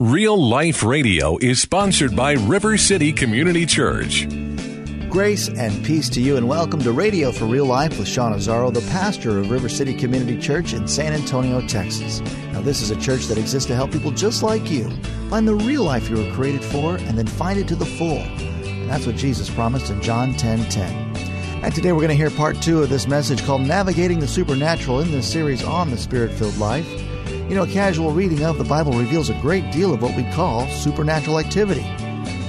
Real Life Radio is sponsored by River City Community Church. Grace and peace to you, and welcome to Radio for Real Life with Sean Azzaro, the pastor of River City Community Church in San Antonio, Texas. Now, this is a church that exists to help people just like you find the real life you were created for and then find it to the full. And that's what Jesus promised in John 10 10. And today we're going to hear part two of this message called Navigating the Supernatural in this series on the Spirit filled life. You know, a casual reading of the Bible reveals a great deal of what we call supernatural activity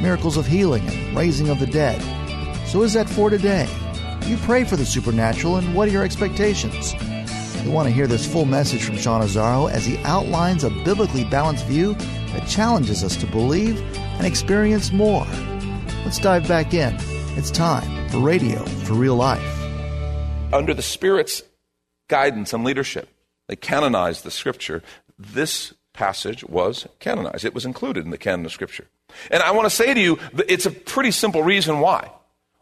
miracles of healing and raising of the dead. So, is that for today? You pray for the supernatural, and what are your expectations? You want to hear this full message from Sean Azzaro as he outlines a biblically balanced view that challenges us to believe and experience more. Let's dive back in. It's time for Radio for Real Life. Under the Spirit's guidance and leadership, they canonized the scripture. This passage was canonized. It was included in the canon of scripture. And I want to say to you, it's a pretty simple reason why.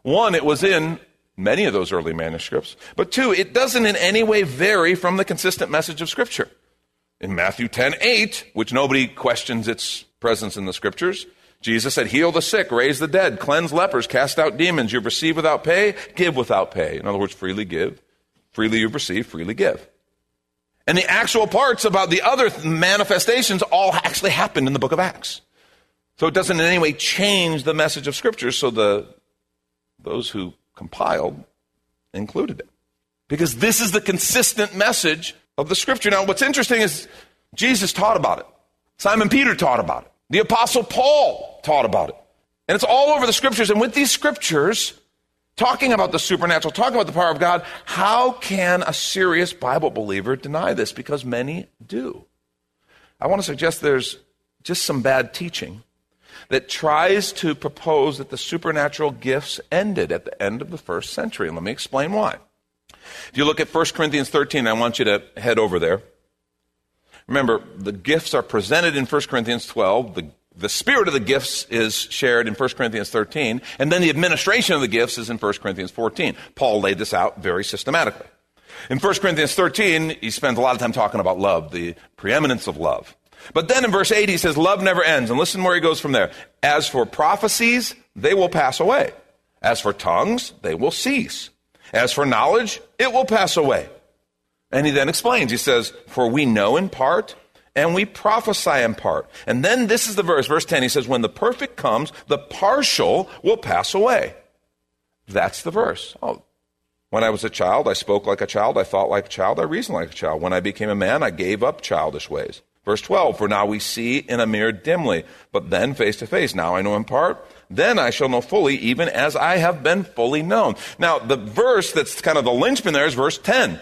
One, it was in many of those early manuscripts. But two, it doesn't in any way vary from the consistent message of scripture. In Matthew 10 8, which nobody questions its presence in the scriptures, Jesus said, Heal the sick, raise the dead, cleanse lepers, cast out demons. You've received without pay, give without pay. In other words, freely give. Freely you've received, freely give. And the actual parts about the other manifestations all actually happened in the book of Acts. So it doesn't in any way change the message of Scripture, so the, those who compiled included it. Because this is the consistent message of the Scripture. Now, what's interesting is Jesus taught about it, Simon Peter taught about it, the Apostle Paul taught about it. And it's all over the Scriptures. And with these Scriptures, talking about the supernatural, talking about the power of God, how can a serious Bible believer deny this? Because many do. I want to suggest there's just some bad teaching that tries to propose that the supernatural gifts ended at the end of the first century. And let me explain why. If you look at 1 Corinthians 13, I want you to head over there. Remember, the gifts are presented in 1 Corinthians 12. The the spirit of the gifts is shared in 1 Corinthians 13, and then the administration of the gifts is in 1 Corinthians 14. Paul laid this out very systematically. In 1 Corinthians 13, he spends a lot of time talking about love, the preeminence of love. But then in verse 8, he says, Love never ends. And listen where he goes from there. As for prophecies, they will pass away. As for tongues, they will cease. As for knowledge, it will pass away. And he then explains, he says, For we know in part, and we prophesy in part. And then this is the verse, verse 10, he says, When the perfect comes, the partial will pass away. That's the verse. Oh, when I was a child, I spoke like a child, I thought like a child, I reasoned like a child. When I became a man, I gave up childish ways. Verse 12, for now we see in a mirror dimly, but then face to face. Now I know in part, then I shall know fully, even as I have been fully known. Now, the verse that's kind of the linchpin there is verse 10,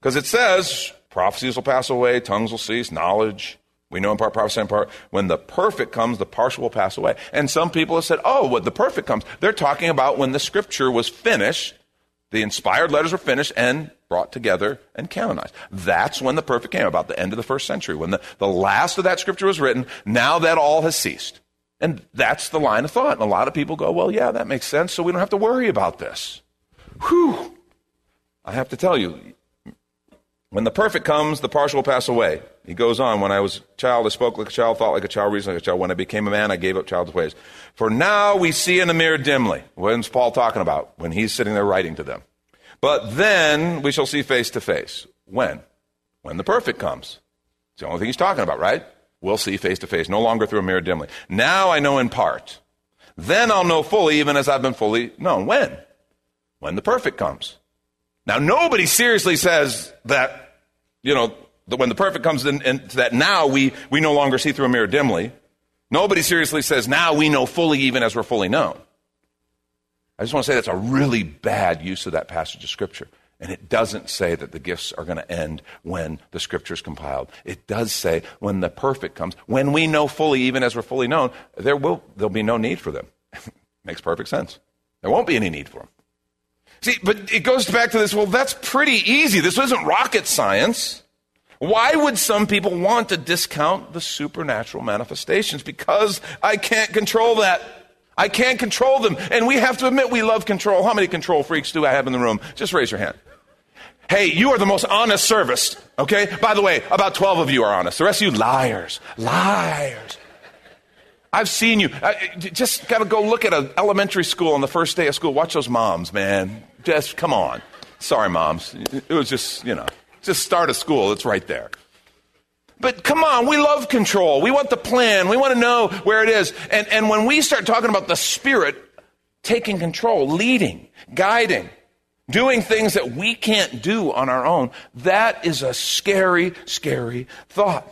because it says, prophecies will pass away, tongues will cease, knowledge. We know in part, prophecy in part. When the perfect comes, the partial will pass away. And some people have said, oh, when the perfect comes, they're talking about when the scripture was finished, the inspired letters were finished, and brought together and canonized. That's when the perfect came, about the end of the first century, when the, the last of that scripture was written. Now that all has ceased. And that's the line of thought. And a lot of people go, well, yeah, that makes sense, so we don't have to worry about this. Whew. I have to tell you, when the perfect comes, the partial will pass away. He goes on, when I was a child, I spoke like a child, thought like a child, reasoned like a child. When I became a man, I gave up child's ways. For now we see in the mirror dimly. When's Paul talking about? When he's sitting there writing to them. But then we shall see face to face. When? When the perfect comes. It's the only thing he's talking about, right? We'll see face to face, no longer through a mirror dimly. Now I know in part. Then I'll know fully, even as I've been fully known. When? When the perfect comes. Now, nobody seriously says that, you know, that when the perfect comes in, in, that now we, we no longer see through a mirror dimly. Nobody seriously says now we know fully even as we're fully known. I just want to say that's a really bad use of that passage of Scripture. And it doesn't say that the gifts are going to end when the Scripture is compiled. It does say when the perfect comes, when we know fully, even as we're fully known, there will there'll be no need for them. Makes perfect sense. There won't be any need for them. See, but it goes back to this, well, that's pretty easy. This isn't rocket science. Why would some people want to discount the supernatural manifestations? Because I can't control that. I can't control them. And we have to admit we love control. How many control freaks do I have in the room? Just raise your hand. Hey, you are the most honest service, okay? By the way, about 12 of you are honest. The rest of you, liars. Liars. I've seen you. Uh, just got to go look at an elementary school on the first day of school. Watch those moms, man. Just come on. Sorry, moms. It was just, you know, just start a school. It's right there. But come on, we love control. We want the plan. We want to know where it is. And, and when we start talking about the Spirit taking control, leading, guiding, doing things that we can't do on our own, that is a scary, scary thought.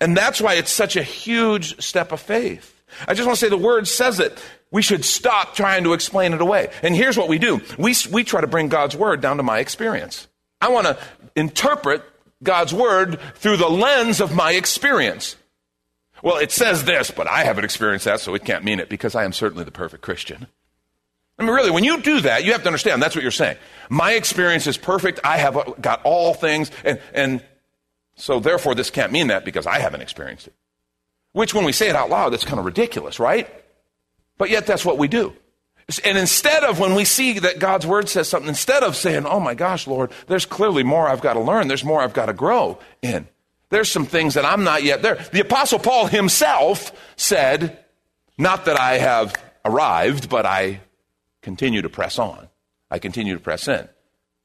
And that's why it's such a huge step of faith. I just want to say the word says it. We should stop trying to explain it away. And here's what we do we, we try to bring God's word down to my experience. I want to interpret God's word through the lens of my experience. Well, it says this, but I haven't experienced that, so it can't mean it because I am certainly the perfect Christian. I mean, really, when you do that, you have to understand that's what you're saying. My experience is perfect. I have got all things, and, and so therefore this can't mean that because I haven't experienced it. Which, when we say it out loud, that's kind of ridiculous, right? But yet that's what we do. And instead of when we see that God's word says something, instead of saying, oh my gosh, Lord, there's clearly more I've got to learn, there's more I've got to grow in. There's some things that I'm not yet there. The Apostle Paul himself said, not that I have arrived, but I continue to press on. I continue to press in.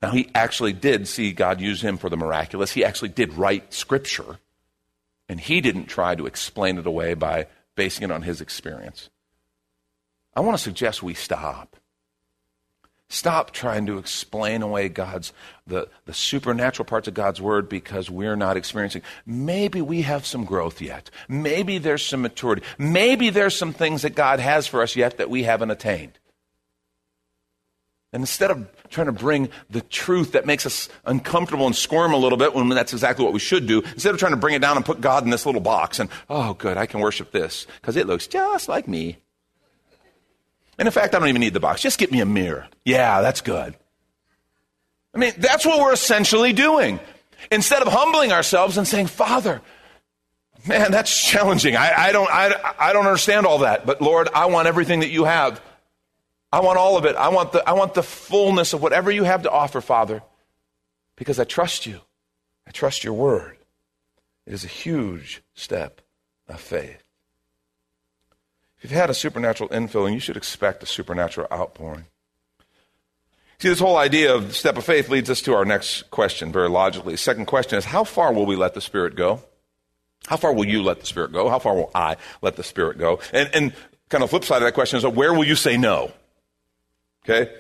Now, he actually did see God use him for the miraculous. He actually did write scripture, and he didn't try to explain it away by basing it on his experience. I want to suggest we stop. Stop trying to explain away God's the, the supernatural parts of God's word because we're not experiencing. Maybe we have some growth yet. Maybe there's some maturity. Maybe there's some things that God has for us yet that we haven't attained. And instead of trying to bring the truth that makes us uncomfortable and squirm a little bit when that's exactly what we should do, instead of trying to bring it down and put God in this little box and, oh, good, I can worship this because it looks just like me. And in fact, I don't even need the box. Just get me a mirror. Yeah, that's good. I mean, that's what we're essentially doing. Instead of humbling ourselves and saying, Father, man, that's challenging. I, I don't, I, I don't understand all that, but Lord, I want everything that you have. I want all of it. I want the, I want the fullness of whatever you have to offer, Father, because I trust you. I trust your word. It is a huge step of faith. If you've had a supernatural infilling, you should expect a supernatural outpouring. See, this whole idea of step of faith leads us to our next question very logically. Second question is how far will we let the Spirit go? How far will you let the Spirit go? How far will I let the Spirit go? And, and kind of flip side of that question is where will you say no? Okay?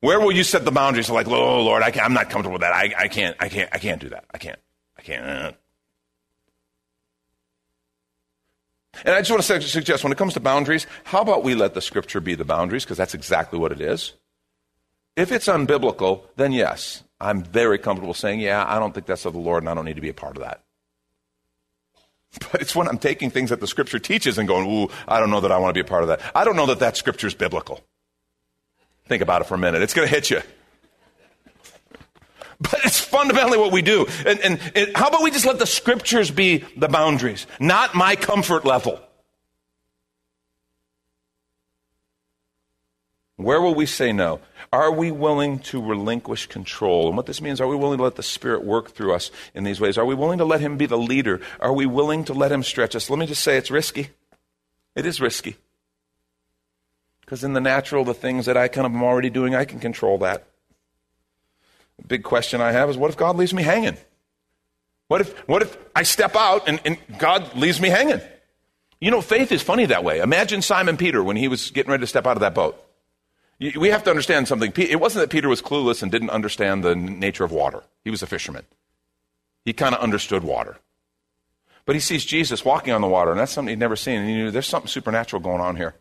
Where will you set the boundaries? Like, oh Lord, I am not comfortable with that. I, I can't, I can't, I can't do that. I can't, I can't. Uh. And I just want to suggest when it comes to boundaries, how about we let the scripture be the boundaries? Because that's exactly what it is. If it's unbiblical, then yes, I'm very comfortable saying, yeah, I don't think that's of the Lord and I don't need to be a part of that. But it's when I'm taking things that the scripture teaches and going, ooh, I don't know that I want to be a part of that. I don't know that that scripture is biblical. Think about it for a minute. It's going to hit you. But it's fundamentally what we do. And, and, and, how about we just let the scriptures be the boundaries, not my comfort level? Where will we say no? Are we willing to relinquish control? And what this means, are we willing to let the Spirit work through us in these ways? Are we willing to let Him be the leader? Are we willing to let Him stretch us? Let me just say it's risky. It is risky. Because in the natural, the things that I kind of am already doing, I can control that. The big question I have is what if God leaves me hanging? What if, what if I step out and, and God leaves me hanging? You know, faith is funny that way. Imagine Simon Peter when he was getting ready to step out of that boat. We have to understand something. It wasn't that Peter was clueless and didn't understand the nature of water. He was a fisherman. He kind of understood water. But he sees Jesus walking on the water, and that's something he'd never seen. And he knew there's something supernatural going on here.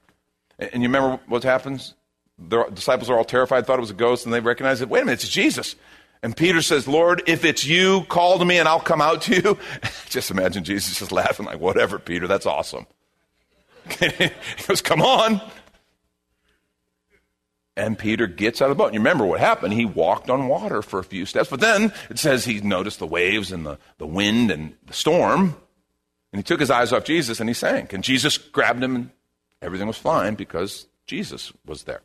And you remember what happens? The disciples are all terrified, thought it was a ghost, and they recognize it. Wait a minute, it's Jesus. And Peter says, Lord, if it's you, call to me and I'll come out to you. just imagine Jesus just laughing, like, whatever, Peter, that's awesome. he goes, come on. And Peter gets out of the boat. And you remember what happened. He walked on water for a few steps. But then it says he noticed the waves and the, the wind and the storm. And he took his eyes off Jesus and he sank. And Jesus grabbed him and everything was fine because Jesus was there.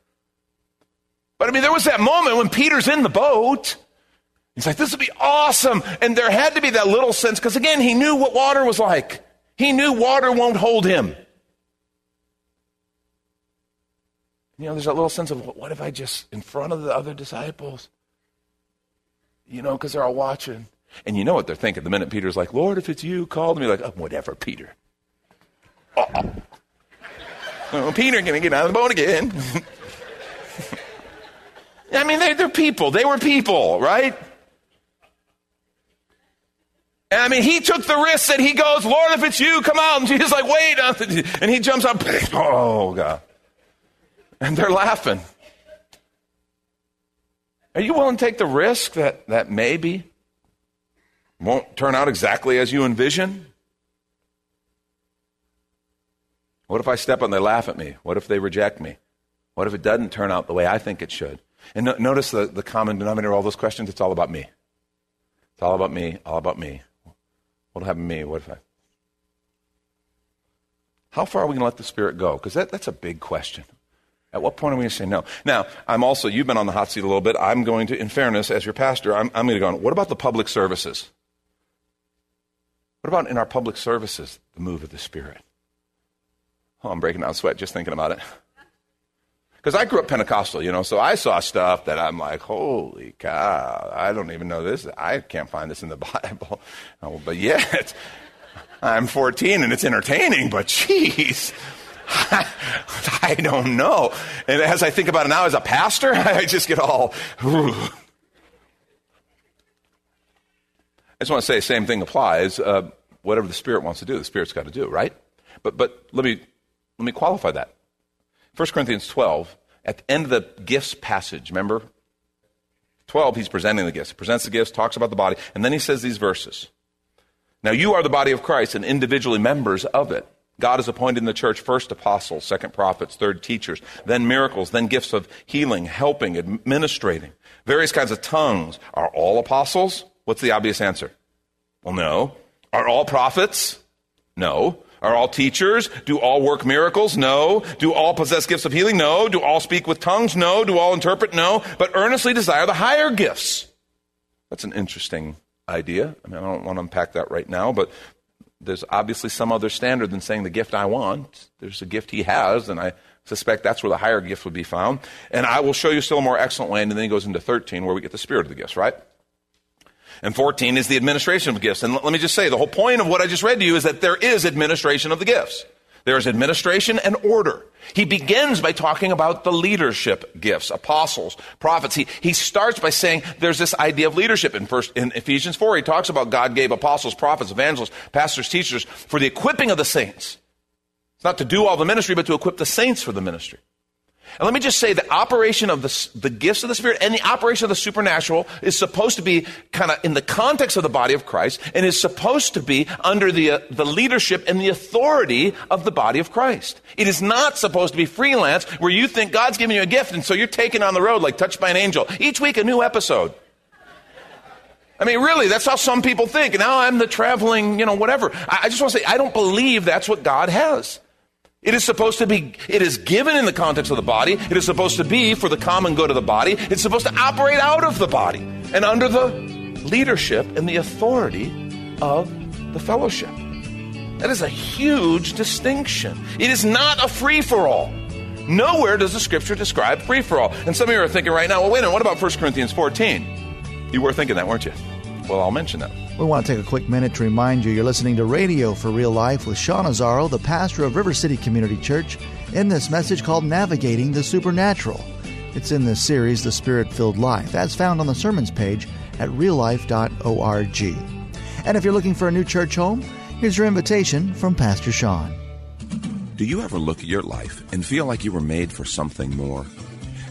But I mean, there was that moment when Peter's in the boat. He's like, this would be awesome. And there had to be that little sense, because again, he knew what water was like. He knew water won't hold him. You know, there's that little sense of, what if I just, in front of the other disciples? You know, because they're all watching. And you know what they're thinking. The minute Peter's like, Lord, if it's you, call me. Like, oh, whatever, Peter. Oh. Oh Peter, going to get out of the boat again. I mean, they're, they're people. They were people, right? I mean, he took the risk that he goes, Lord, if it's you, come out. And Jesus like, wait. Uh, and he jumps up. Oh, God. And they're laughing. Are you willing to take the risk that, that maybe won't turn out exactly as you envision? What if I step on they laugh at me? What if they reject me? What if it doesn't turn out the way I think it should? And no, notice the, the common denominator of all those questions it's all about me. It's all about me, all about me. What'll happen to me? What if I. How far are we going to let the Spirit go? Because that, that's a big question. At what point are we going to say no? Now, I'm also, you've been on the hot seat a little bit. I'm going to, in fairness, as your pastor, I'm, I'm going to go on. What about the public services? What about in our public services, the move of the Spirit? Oh, I'm breaking out sweat just thinking about it. Because I grew up Pentecostal, you know, so I saw stuff that I'm like, holy cow, I don't even know this. I can't find this in the Bible. Oh, but yet, I'm 14 and it's entertaining, but geez. I don't know. And as I think about it now as a pastor, I just get all. I just want to say, same thing applies. Uh, whatever the Spirit wants to do, the Spirit's got to do, right? But but let me let me qualify that. 1 Corinthians 12, at the end of the gifts passage, remember? 12, he's presenting the gifts. He presents the gifts, talks about the body, and then he says these verses. Now you are the body of Christ and individually members of it. God has appointed in the church first apostles, second prophets, third teachers, then miracles, then gifts of healing, helping, administrating, various kinds of tongues. Are all apostles? What's the obvious answer? Well, no. Are all prophets? No. Are all teachers? Do all work miracles? No. Do all possess gifts of healing? No. Do all speak with tongues? No. Do all interpret? No. But earnestly desire the higher gifts. That's an interesting idea. I mean, I don't want to unpack that right now, but there's obviously some other standard than saying the gift I want. There's a gift he has, and I suspect that's where the higher gift would be found. And I will show you still a more excellent way, and then he goes into 13 where we get the spirit of the gifts, right? And 14 is the administration of gifts. And let me just say, the whole point of what I just read to you is that there is administration of the gifts. There's administration and order. He begins by talking about the leadership gifts, apostles, prophets. He, he starts by saying there's this idea of leadership. In, first, in Ephesians 4, he talks about God gave apostles, prophets, evangelists, pastors, teachers for the equipping of the saints. It's not to do all the ministry, but to equip the saints for the ministry. And let me just say the operation of the, the gifts of the Spirit and the operation of the supernatural is supposed to be kind of in the context of the body of Christ and is supposed to be under the, uh, the leadership and the authority of the body of Christ. It is not supposed to be freelance where you think God's giving you a gift and so you're taken on the road like touched by an angel. Each week a new episode. I mean, really, that's how some people think. Now I'm the traveling, you know, whatever. I, I just want to say, I don't believe that's what God has. It is supposed to be, it is given in the context of the body. It is supposed to be for the common good of the body. It's supposed to operate out of the body and under the leadership and the authority of the fellowship. That is a huge distinction. It is not a free for all. Nowhere does the scripture describe free for all. And some of you are thinking right now, well, wait a minute, what about 1 Corinthians 14? You were thinking that, weren't you? Well, I'll mention that. We want to take a quick minute to remind you you're listening to Radio for Real Life with Sean Azzaro, the pastor of River City Community Church, in this message called Navigating the Supernatural. It's in this series, The Spirit Filled Life, as found on the sermons page at reallife.org. And if you're looking for a new church home, here's your invitation from Pastor Sean. Do you ever look at your life and feel like you were made for something more?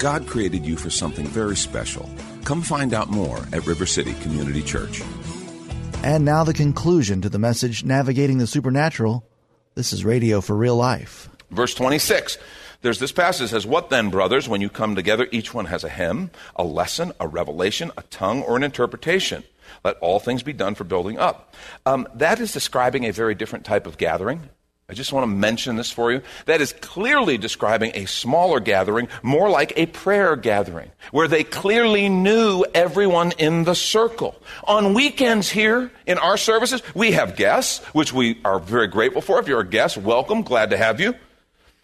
God created you for something very special. Come find out more at River City Community Church. And now the conclusion to the message Navigating the Supernatural. This is Radio for Real Life. Verse 26. There's this passage that says, What then, brothers, when you come together, each one has a hymn, a lesson, a revelation, a tongue, or an interpretation. Let all things be done for building up. Um, that is describing a very different type of gathering. I just want to mention this for you. That is clearly describing a smaller gathering, more like a prayer gathering, where they clearly knew everyone in the circle. On weekends here in our services, we have guests, which we are very grateful for. If you're a guest, welcome, glad to have you.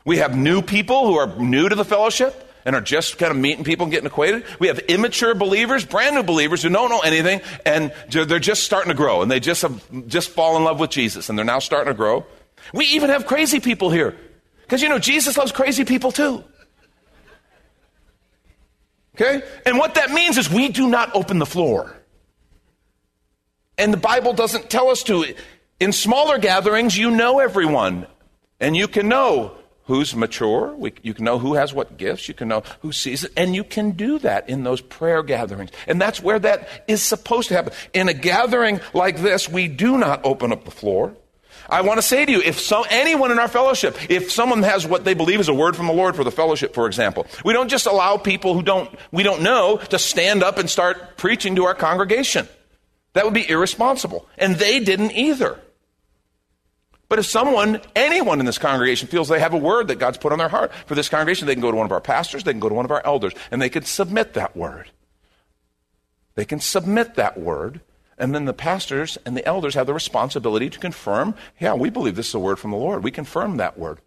We have new people who are new to the fellowship and are just kind of meeting people and getting acquainted. We have immature believers, brand new believers who don't know anything, and they're just starting to grow, and they just have just fall in love with Jesus, and they're now starting to grow. We even have crazy people here. Because you know, Jesus loves crazy people too. Okay? And what that means is we do not open the floor. And the Bible doesn't tell us to. In smaller gatherings, you know everyone. And you can know who's mature. We, you can know who has what gifts. You can know who sees it. And you can do that in those prayer gatherings. And that's where that is supposed to happen. In a gathering like this, we do not open up the floor. I want to say to you, if so, anyone in our fellowship, if someone has what they believe is a word from the Lord for the fellowship, for example, we don't just allow people who don't, we don't know to stand up and start preaching to our congregation. That would be irresponsible. And they didn't either. But if someone, anyone in this congregation feels they have a word that God's put on their heart for this congregation, they can go to one of our pastors, they can go to one of our elders, and they can submit that word. They can submit that word and then the pastors and the elders have the responsibility to confirm, yeah, we believe this is a word from the Lord. We confirm that word.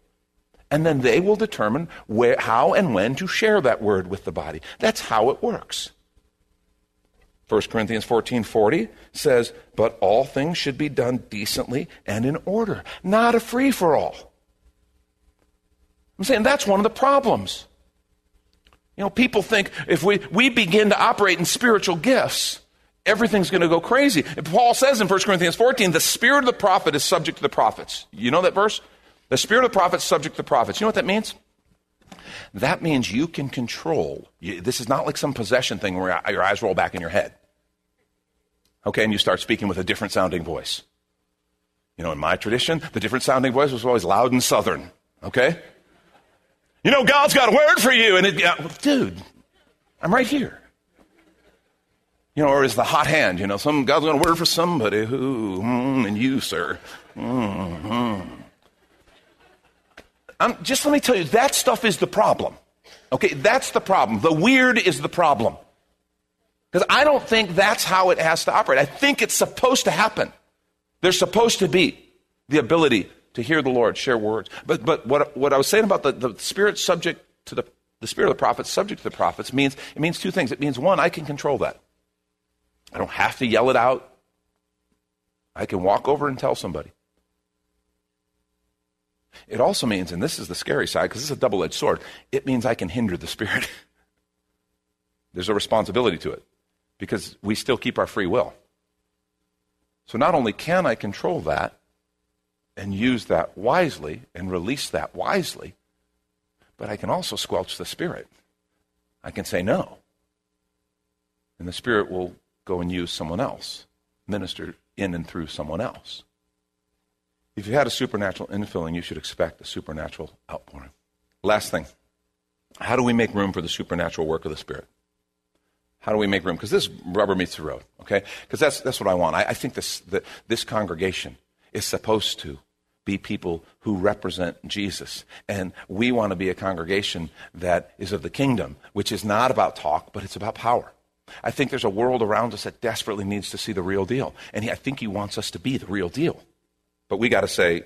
And then they will determine where, how and when to share that word with the body. That's how it works. 1 Corinthians 14 40 says, But all things should be done decently and in order, not a free for all. I'm saying that's one of the problems. You know, people think if we, we begin to operate in spiritual gifts, everything's going to go crazy. Paul says in 1 Corinthians 14, the spirit of the prophet is subject to the prophets. You know that verse? The spirit of the prophet is subject to the prophets. You know what that means? That means you can control. this is not like some possession thing where your eyes roll back in your head. Okay, and you start speaking with a different sounding voice. You know, in my tradition, the different sounding voice was always loud and southern. Okay? You know, God's got a word for you. And it, dude, I'm right here. You know, or is the hot hand, you know, some God's going to word for somebody who, mm, and you, sir. Mm-hmm. just let me tell you, that stuff is the problem. Okay, that's the problem. The weird is the problem. Because I don't think that's how it has to operate. I think it's supposed to happen. There's supposed to be the ability to hear the Lord, share words. But, but what, what I was saying about the, the spirit subject to the, the spirit of the prophets, subject to the prophets, means, it means two things. It means, one, I can control that. I don't have to yell it out. I can walk over and tell somebody. It also means, and this is the scary side because this is a double edged sword, it means I can hinder the Spirit. There's a responsibility to it because we still keep our free will. So not only can I control that and use that wisely and release that wisely, but I can also squelch the Spirit. I can say no. And the Spirit will go and use someone else, minister in and through someone else. If you had a supernatural infilling, you should expect a supernatural outpouring. Last thing how do we make room for the supernatural work of the Spirit? How do we make room? Because this rubber meets the road, okay? Because that's, that's what I want. I, I think this, the, this congregation is supposed to be people who represent Jesus. And we want to be a congregation that is of the kingdom, which is not about talk, but it's about power. I think there's a world around us that desperately needs to see the real deal. And I think he wants us to be the real deal. But we got to say,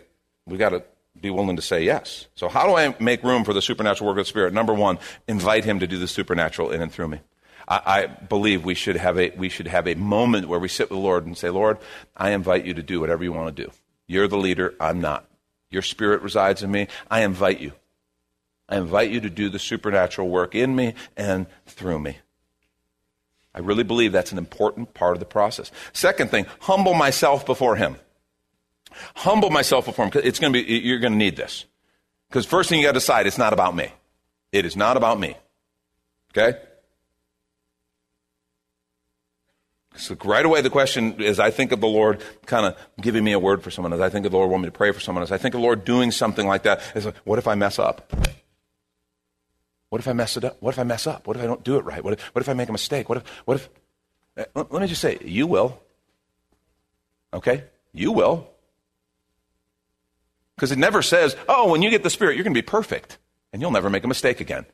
we got to be willing to say yes. So, how do I make room for the supernatural work of the Spirit? Number one, invite Him to do the supernatural in and through me. I, I, believe we should, have a, we should have a moment where we sit with the Lord and say, Lord, I invite you to do whatever you want to do. You're the leader, I'm not. Your Spirit resides in me. I invite you. I invite you to do the supernatural work in me and through me. I really believe that's an important part of the process. Second thing, humble myself before Him. Humble myself before Him. It's going to be, you're going to need this. Because first thing you got to decide, it's not about me. It is not about me. Okay? So right away, the question is: I think of the Lord kind of giving me a word for someone, as I think of the Lord want me to pray for someone, as I think of the Lord doing something like that, is like, what if I mess up? What if I mess it up? What if I mess up? What if I don't do it right? What if, what if I make a mistake? What if, what if, uh, let, let me just say, you will. Okay? You will. Because it never says, oh, when you get the Spirit, you're going to be perfect and you'll never make a mistake again.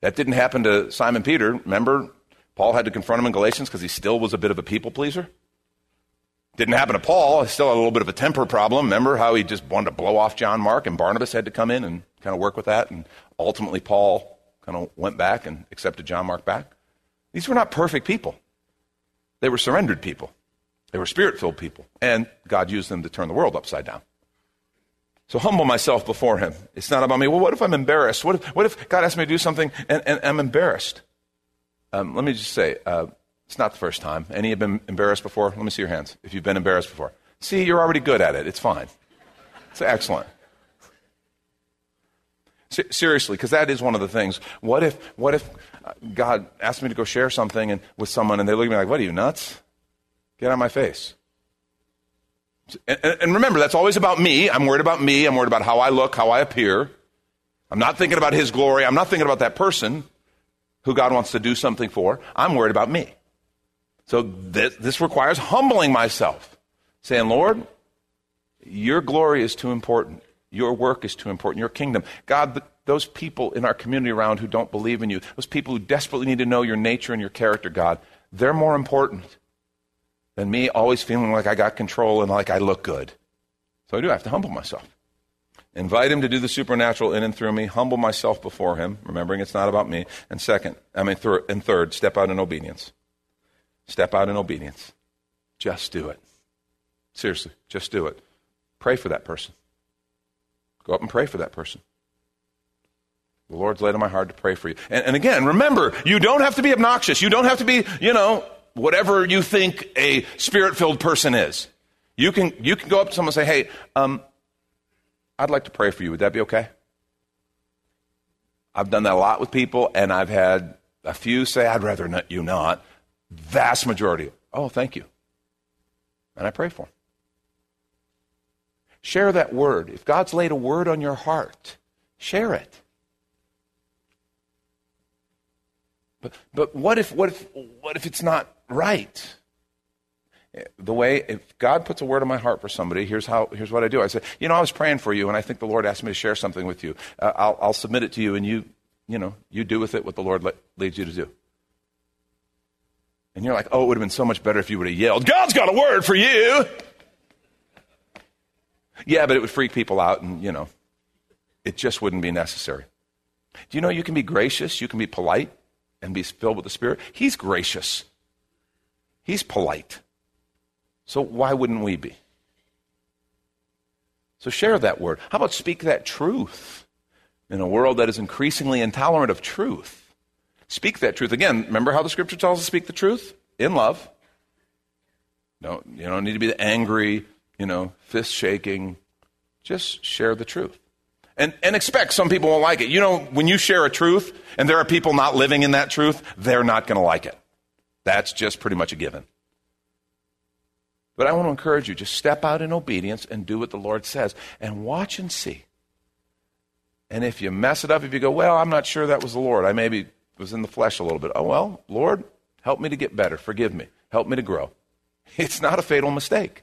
That didn't happen to Simon Peter. Remember, Paul had to confront him in Galatians because he still was a bit of a people pleaser. Didn't happen to Paul. He still had a little bit of a temper problem. Remember how he just wanted to blow off John Mark and Barnabas had to come in and kind of work with that. And ultimately, Paul kind of went back and accepted John Mark back. These were not perfect people. They were surrendered people. They were spirit filled people. And God used them to turn the world upside down. So humble myself before Him. It's not about me. Well, what if I'm embarrassed? What if, what if God asked me to do something and, and I'm embarrassed? Um, let me just say, uh, it's not the first time. Any have been embarrassed before? Let me see your hands. If you've been embarrassed before. See, you're already good at it. It's fine. It's excellent. Seriously, because that is one of the things. What if, what if uh, God asked me to go share something and, with someone and they look at me like, what are you, nuts? Get out of my face. And, and remember, that's always about me. I'm worried about me. I'm worried about how I look, how I appear. I'm not thinking about His glory. I'm not thinking about that person who God wants to do something for. I'm worried about me. So this, this requires humbling myself, saying, Lord, your glory is too important. Your work is too important. Your kingdom. God, those people in our community around who don't believe in you, those people who desperately need to know your nature and your character, God, they're more important than me always feeling like I got control and like I look good. So I do have to humble myself. Invite him to do the supernatural in and through me. Humble myself before him, remembering it's not about me. And second, I mean, thir- and third, step out in obedience. Step out in obedience. Just do it. Seriously, just do it. Pray for that person. Go up and pray for that person. The Lord's laid on my heart to pray for you. And, and again, remember, you don't have to be obnoxious. You don't have to be, you know, whatever you think a spirit filled person is. You can, you can go up to someone and say, hey, um, I'd like to pray for you. Would that be okay? I've done that a lot with people, and I've had a few say, I'd rather not, you not. Vast majority, oh, thank you. And I pray for them. Share that word. If God's laid a word on your heart, share it. But, but what, if, what, if, what if it's not right? the way if god puts a word in my heart for somebody here's how here's what i do i say you know i was praying for you and i think the lord asked me to share something with you uh, I'll, I'll submit it to you and you you know you do with it what the lord le- leads you to do and you're like oh it would have been so much better if you would have yelled god's got a word for you yeah but it would freak people out and you know it just wouldn't be necessary do you know you can be gracious you can be polite and be filled with the spirit he's gracious he's polite so why wouldn't we be? So share that word. How about speak that truth in a world that is increasingly intolerant of truth? Speak that truth. Again, remember how the scripture tells us to speak the truth? In love. No, you don't need to be angry, you know, fist shaking. Just share the truth. And, and expect some people won't like it. You know, when you share a truth and there are people not living in that truth, they're not going to like it. That's just pretty much a given. But I want to encourage you just step out in obedience and do what the Lord says and watch and see. And if you mess it up, if you go, well, I'm not sure that was the Lord, I maybe was in the flesh a little bit. Oh, well, Lord, help me to get better. Forgive me. Help me to grow. It's not a fatal mistake.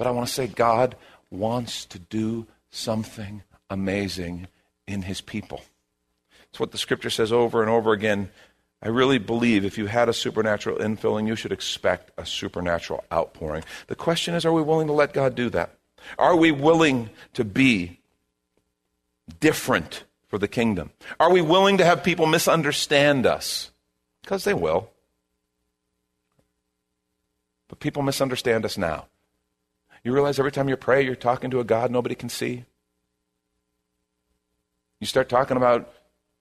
But I want to say God wants to do something amazing in his people. It's what the scripture says over and over again. I really believe if you had a supernatural infilling, you should expect a supernatural outpouring. The question is are we willing to let God do that? Are we willing to be different for the kingdom? Are we willing to have people misunderstand us? Because they will. But people misunderstand us now. You realize every time you pray, you're talking to a God nobody can see? You start talking about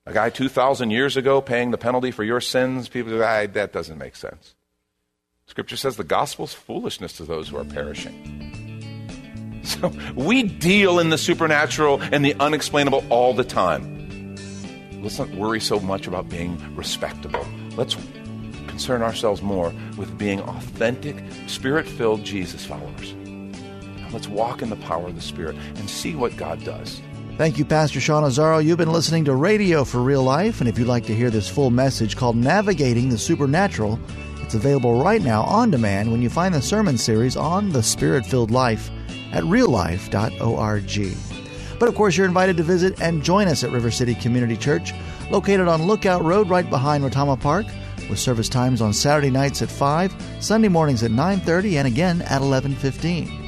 a guy 2,000 years ago paying the penalty for your sins. People say, that doesn't make sense. Scripture says the gospel's foolishness to those who are perishing. So we deal in the supernatural and the unexplainable all the time. Let's not worry so much about being respectable. Let's concern ourselves more with being authentic, spirit filled Jesus followers. Let's walk in the power of the Spirit and see what God does. Thank you, Pastor Sean Azzaro. You've been listening to Radio for Real Life, and if you'd like to hear this full message called Navigating the Supernatural, it's available right now on demand when you find the sermon series on the Spirit filled life at reallife.org. But of course, you're invited to visit and join us at River City Community Church, located on Lookout Road right behind Retama Park, with service times on Saturday nights at 5, Sunday mornings at 9:30 and again at 11:15.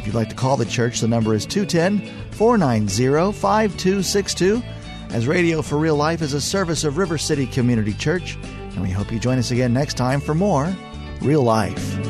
If you'd like to call the church, the number is 210 490 5262, as Radio for Real Life is a service of River City Community Church, and we hope you join us again next time for more Real Life.